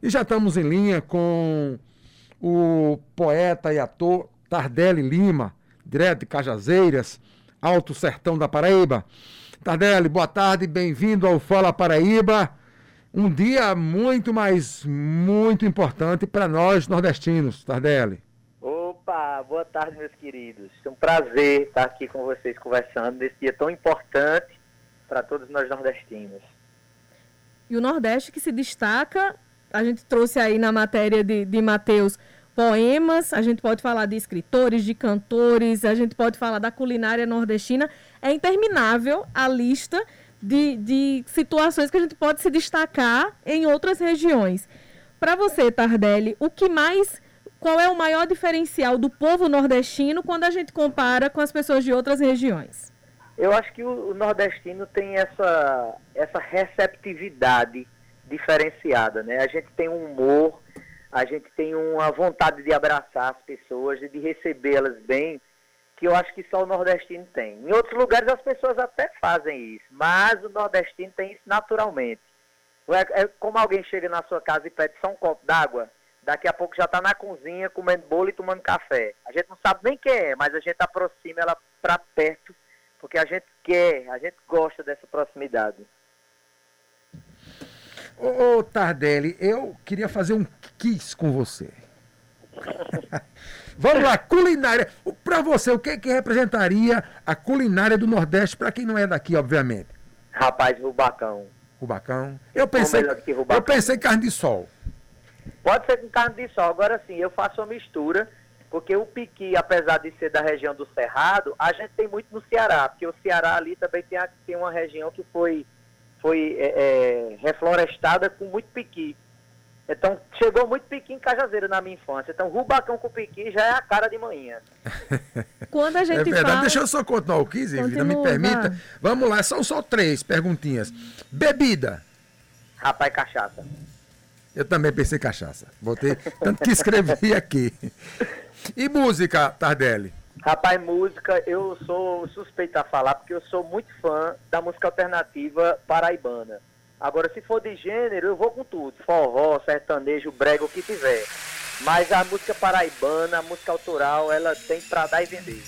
E já estamos em linha com o poeta e ator Tardelli Lima, direto de Cajazeiras, Alto Sertão da Paraíba. Tardelli, boa tarde, bem-vindo ao Fala Paraíba. Um dia muito, mas muito importante para nós nordestinos, Tardelli. Opa, boa tarde, meus queridos. É um prazer estar aqui com vocês conversando nesse dia tão importante para todos nós nordestinos. E o Nordeste que se destaca, a gente trouxe aí na matéria de, de Mateus poemas, a gente pode falar de escritores, de cantores, a gente pode falar da culinária nordestina. É interminável a lista de, de situações que a gente pode se destacar em outras regiões. Para você, Tardelli, o que mais. Qual é o maior diferencial do povo nordestino quando a gente compara com as pessoas de outras regiões? Eu acho que o, o nordestino tem essa, essa receptividade diferenciada, né? A gente tem um humor, a gente tem uma vontade de abraçar as pessoas e de recebê-las bem, que eu acho que só o nordestino tem. Em outros lugares as pessoas até fazem isso, mas o nordestino tem isso naturalmente. É, como alguém chega na sua casa e pede só um copo d'água, daqui a pouco já está na cozinha comendo bolo e tomando café. A gente não sabe nem quem é, mas a gente aproxima ela para perto porque a gente quer, a gente gosta dessa proximidade. Ô, ô Tardelli, eu queria fazer um quiz com você. Vamos lá, culinária. Para você, o que, que representaria a culinária do Nordeste, para quem não é daqui, obviamente? Rapaz, rubacão. Rubacão? Eu pensei, rubacão. eu pensei carne de sol. Pode ser com carne de sol. Agora sim, eu faço uma mistura porque o piqui, apesar de ser da região do Cerrado, a gente tem muito no Ceará, porque o Ceará ali também tem, tem uma região que foi, foi é, é, reflorestada com muito piqui. Então, chegou muito piqui em Cajazeira na minha infância. Então, rubacão com piqui já é a cara de manhã. Quando a gente é verdade. Fala... Deixa eu só continuar o 15, vida, me permita. Vamos lá, são só três perguntinhas. Bebida. Rapaz, cachaça. Eu também pensei cachaça. Botei, tanto que escrevi aqui. E música, Tardelli? Rapaz, música, eu sou suspeito a falar porque eu sou muito fã da música alternativa paraibana. Agora, se for de gênero, eu vou com tudo. Forró, sertanejo, brega, o que tiver. Mas a música paraibana, a música autoral, ela tem pra dar e vender.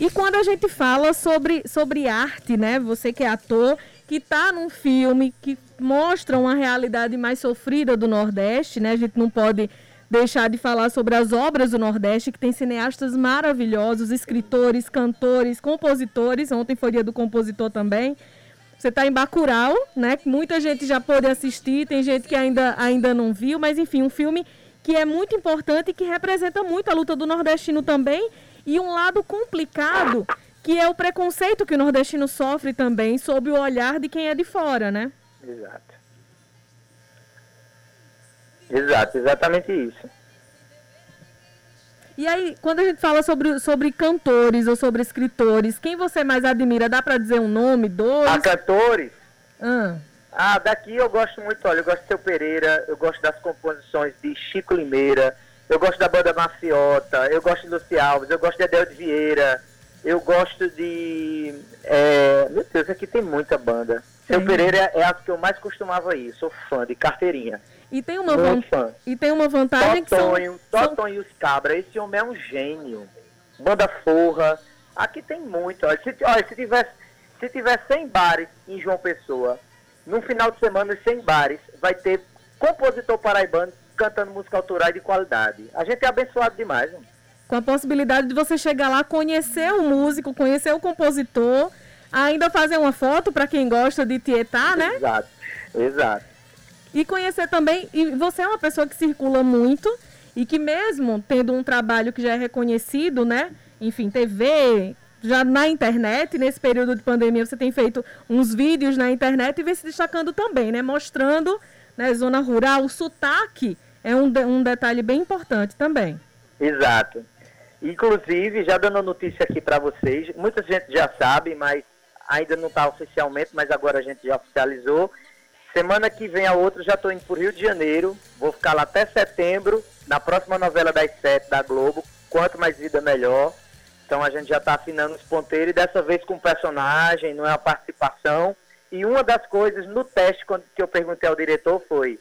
E quando a gente fala sobre, sobre arte, né? Você que é ator, que está num filme que mostra uma realidade mais sofrida do Nordeste, né? A gente não pode deixar de falar sobre as obras do Nordeste, que tem cineastas maravilhosos, escritores, cantores, compositores. Ontem foi dia do compositor também. Você está em Bacurau, né? Muita gente já pôde assistir, tem gente que ainda, ainda não viu, mas enfim, um filme que é muito importante e que representa muito a luta do nordestino também e um lado complicado que é o preconceito que o nordestino sofre também sob o olhar de quem é de fora, né? Exato. Exato, exatamente isso. E aí, quando a gente fala sobre, sobre cantores ou sobre escritores, quem você mais admira? Dá para dizer um nome, dois? Ah, cantores? Ah. ah, daqui eu gosto muito, olha, eu gosto de Seu Pereira, eu gosto das composições de Chico Limeira, eu gosto da banda Maciota, eu gosto de Luci Alves, eu gosto de Adel de Vieira, eu gosto de. É, meu Deus, aqui tem muita banda. Seu Pereira é a que eu mais costumava ir, sou fã de carteirinha. E tem uma, van... e tem uma vantagem Totonho, que são... Totonho e os Cabra, esse homem é um gênio. Banda Forra, aqui tem muito. Olha, se, olha, se, tiver, se tiver 100 bares em João Pessoa, no final de semana, 100 bares, vai ter compositor paraibano cantando música autoral de qualidade. A gente é abençoado demais. Né? Com a possibilidade de você chegar lá, conhecer o músico, conhecer o compositor, ainda fazer uma foto para quem gosta de tietar, né? Exato, exato. E conhecer também, e você é uma pessoa que circula muito e que mesmo tendo um trabalho que já é reconhecido, né? Enfim, TV, já na internet, nesse período de pandemia, você tem feito uns vídeos na internet e vem se destacando também, né? Mostrando, né, zona rural, o sotaque é um, de, um detalhe bem importante também. Exato. Inclusive, já dando notícia aqui para vocês, muita gente já sabe, mas ainda não está oficialmente, mas agora a gente já oficializou. Semana que vem a outra já estou indo para o Rio de Janeiro. Vou ficar lá até setembro, na próxima novela das sete da Globo. Quanto mais vida, melhor. Então a gente já está afinando os ponteiros e dessa vez com personagem, não é uma participação. E uma das coisas no teste quando, que eu perguntei ao diretor foi: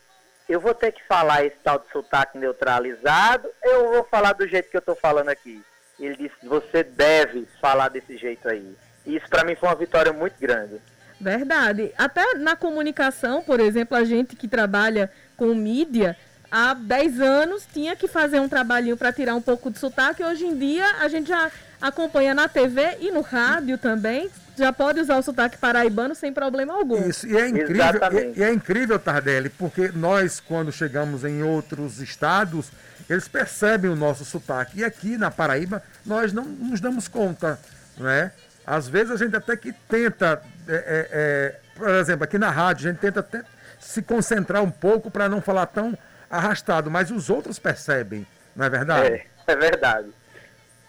eu vou ter que falar esse tal de sotaque neutralizado, eu vou falar do jeito que eu estou falando aqui. Ele disse: você deve falar desse jeito aí. E isso para mim foi uma vitória muito grande. Verdade. Até na comunicação, por exemplo, a gente que trabalha com mídia, há 10 anos tinha que fazer um trabalhinho para tirar um pouco de sotaque. Hoje em dia a gente já acompanha na TV e no rádio também. Já pode usar o sotaque paraibano sem problema algum. Isso, e é incrível, e, e é incrível, Tardelli, porque nós, quando chegamos em outros estados, eles percebem o nosso sotaque. E aqui na Paraíba, nós não nos damos conta, né? Às vezes a gente até que tenta, é, é, é, por exemplo, aqui na rádio, a gente tenta até se concentrar um pouco para não falar tão arrastado, mas os outros percebem, não é verdade? É, é verdade.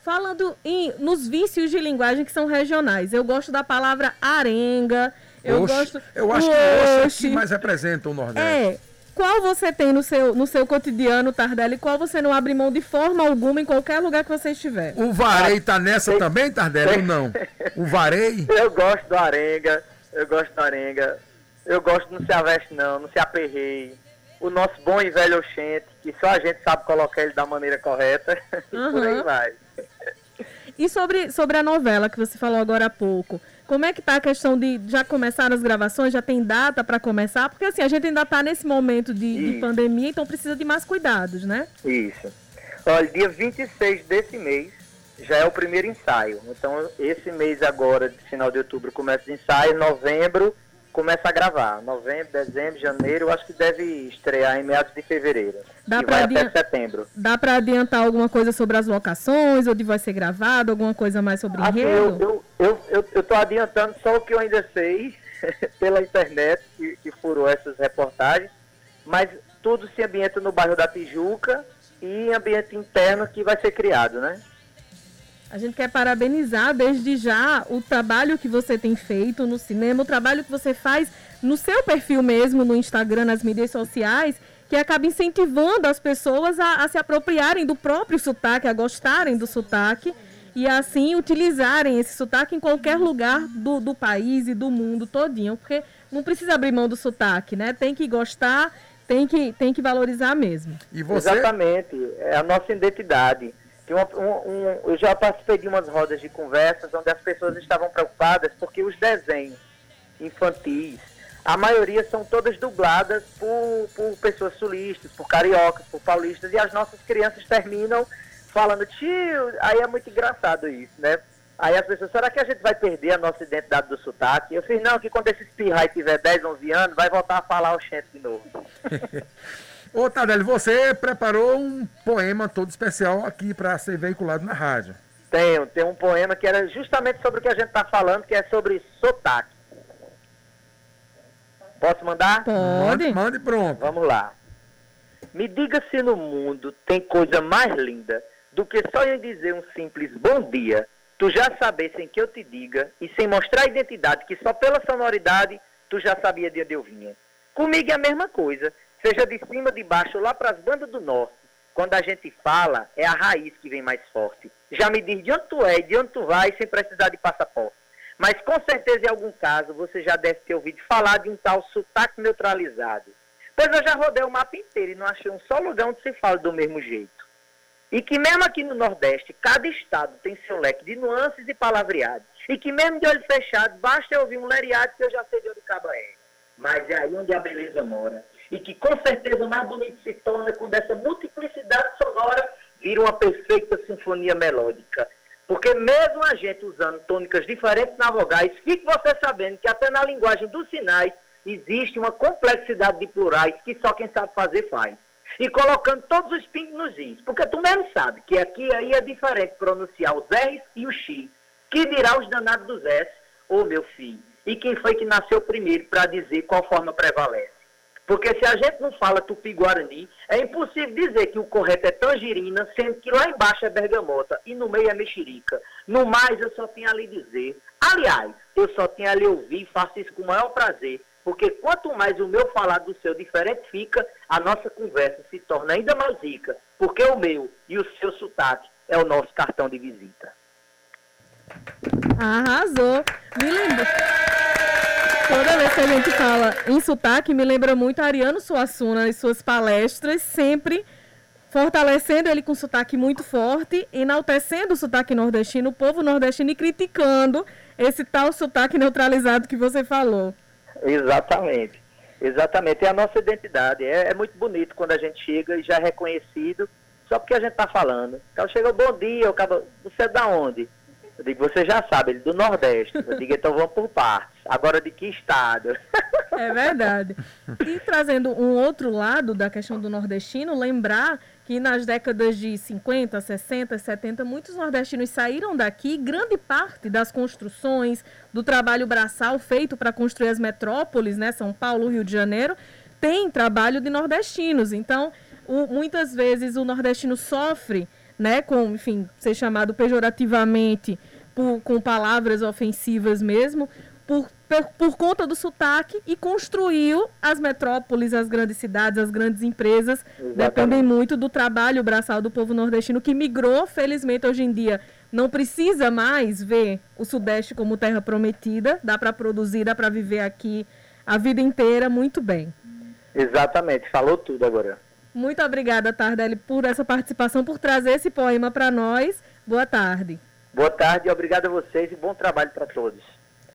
Falando em, nos vícios de linguagem que são regionais, eu gosto da palavra arenga, eu oxe, gosto... Eu acho que o oxe é que mais representa o Nordeste. É, qual você tem no seu, no seu cotidiano, Tardelli, qual você não abre mão de forma alguma em qualquer lugar que você estiver? O Varei tá nessa também, Tardelli, ou não? O Varei? Eu gosto do arenga, eu gosto do arenga. Eu gosto do não se aveste não, não se aperrei. O nosso bom e velho oxente, que só a gente sabe colocar ele da maneira correta. Uhum. E por aí vai. E sobre, sobre a novela que você falou agora há pouco, como é que está a questão de já começar as gravações? Já tem data para começar? Porque assim, a gente ainda está nesse momento de, de, pandemia, então precisa de mais cuidados, né? Isso. Olha, dia 26 desse mês já é o primeiro ensaio. Então, esse mês agora, de final de outubro, começa o ensaio, novembro começa a gravar. Novembro, dezembro, janeiro, acho que deve estrear em meados de fevereiro. Dá e vai até setembro. Dá para adiantar alguma coisa sobre as locações, onde vai ser gravado, alguma coisa mais sobre o assim, enredo? Eu estou eu, eu, adiantando só o que eu ainda sei pela internet, que, que furou essas reportagens, mas tudo se ambienta no bairro da Tijuca e ambiente interno que vai ser criado, né? A gente quer parabenizar desde já o trabalho que você tem feito no cinema, o trabalho que você faz no seu perfil mesmo, no Instagram, nas mídias sociais, que acaba incentivando as pessoas a, a se apropriarem do próprio sotaque, a gostarem do sotaque e assim utilizarem esse sotaque em qualquer lugar do, do país e do mundo todinho, porque não precisa abrir mão do sotaque, né? Tem que gostar, tem que, tem que valorizar mesmo. Você... Exatamente, é a nossa identidade. Um, eu já participei de umas rodas de conversas onde as pessoas estavam preocupadas porque os desenhos infantis, a maioria são todas dubladas por, por pessoas sulistas, por cariocas, por paulistas, e as nossas crianças terminam falando, tio, aí é muito engraçado isso, né? Aí as pessoas, será que a gente vai perder a nossa identidade do sotaque? Eu fiz, não, que quando esse espirrai tiver 10, 11 anos, vai voltar a falar o chente de novo. Ô, Tardelli, você preparou um poema todo especial aqui para ser veiculado na rádio. Tenho, tem um poema que era justamente sobre o que a gente está falando, que é sobre sotaque. Posso mandar? Pode. Mande, pronto. Vamos lá. Me diga se no mundo tem coisa mais linda do que só em dizer um simples bom dia, tu já saber sem que eu te diga e sem mostrar a identidade que só pela sonoridade tu já sabia de onde eu vinha. Comigo é a mesma coisa seja de cima, de baixo, lá para as bandas do norte, quando a gente fala, é a raiz que vem mais forte. Já me diz de onde tu é e de onde tu vai sem precisar de passaporte. Mas com certeza, em algum caso, você já deve ter ouvido falar de um tal sotaque neutralizado. Pois eu já rodei o mapa inteiro e não achei um só lugar onde se fala do mesmo jeito. E que mesmo aqui no Nordeste, cada estado tem seu leque de nuances e palavreados. E que mesmo de olho fechado, basta eu ouvir um leriado que eu já sei de onde caba é. Mas é aí onde a beleza mora e que com certeza mais bonito se torna quando essa multiplicidade sonora vira uma perfeita sinfonia melódica. Porque mesmo a gente usando tônicas diferentes na vogais, fique você sabendo que até na linguagem dos sinais existe uma complexidade de plurais que só quem sabe fazer faz. E colocando todos os pingos nos is, porque tu mesmo sabe que aqui aí é diferente pronunciar os R's e o X. Que dirá os danados dos S, ô oh, meu filho? E quem foi que nasceu primeiro para dizer qual forma prevalece? Porque se a gente não fala tupi-guarani, é impossível dizer que o correto é tangerina, sendo que lá embaixo é bergamota e no meio é mexerica. No mais, eu só tenho a lhe dizer. Aliás, eu só tenho a lhe ouvir e faço isso com o maior prazer. Porque quanto mais o meu falar do seu diferente fica, a nossa conversa se torna ainda mais rica. Porque o meu e o seu sotaque é o nosso cartão de visita. Arrasou. Me lembro. Toda vez que a gente fala em sotaque, me lembra muito Ariano Suassuna e suas palestras, sempre fortalecendo ele com sotaque muito forte, enaltecendo o sotaque nordestino, o povo nordestino e criticando esse tal sotaque neutralizado que você falou. Exatamente. Exatamente. É a nossa identidade. É, é muito bonito quando a gente chega e já é reconhecido só porque a gente está falando. Então chega, bom dia, eu acabo, você é da onde? Eu digo, você já sabe, ele do Nordeste. Eu digo, então vamos por partes. Agora de que estado? É verdade. E trazendo um outro lado da questão do nordestino, lembrar que nas décadas de 50, 60, 70, muitos nordestinos saíram daqui, grande parte das construções, do trabalho braçal feito para construir as metrópoles, né, São Paulo, Rio de Janeiro, tem trabalho de nordestinos. Então, o, muitas vezes o nordestino sofre, né, com, enfim, ser chamado pejorativamente por, com palavras ofensivas mesmo, por, por, por, conta do sotaque e construiu as metrópoles, as grandes cidades, as grandes empresas. Exatamente. Dependem muito do trabalho braçal do povo nordestino que migrou, felizmente, hoje em dia. Não precisa mais ver o Sudeste como terra prometida, dá para produzir, dá para viver aqui a vida inteira muito bem. Exatamente, falou tudo agora. Muito obrigada, Tardelli, por essa participação, por trazer esse poema para nós. Boa tarde. Boa tarde, obrigado a vocês e bom trabalho para todos.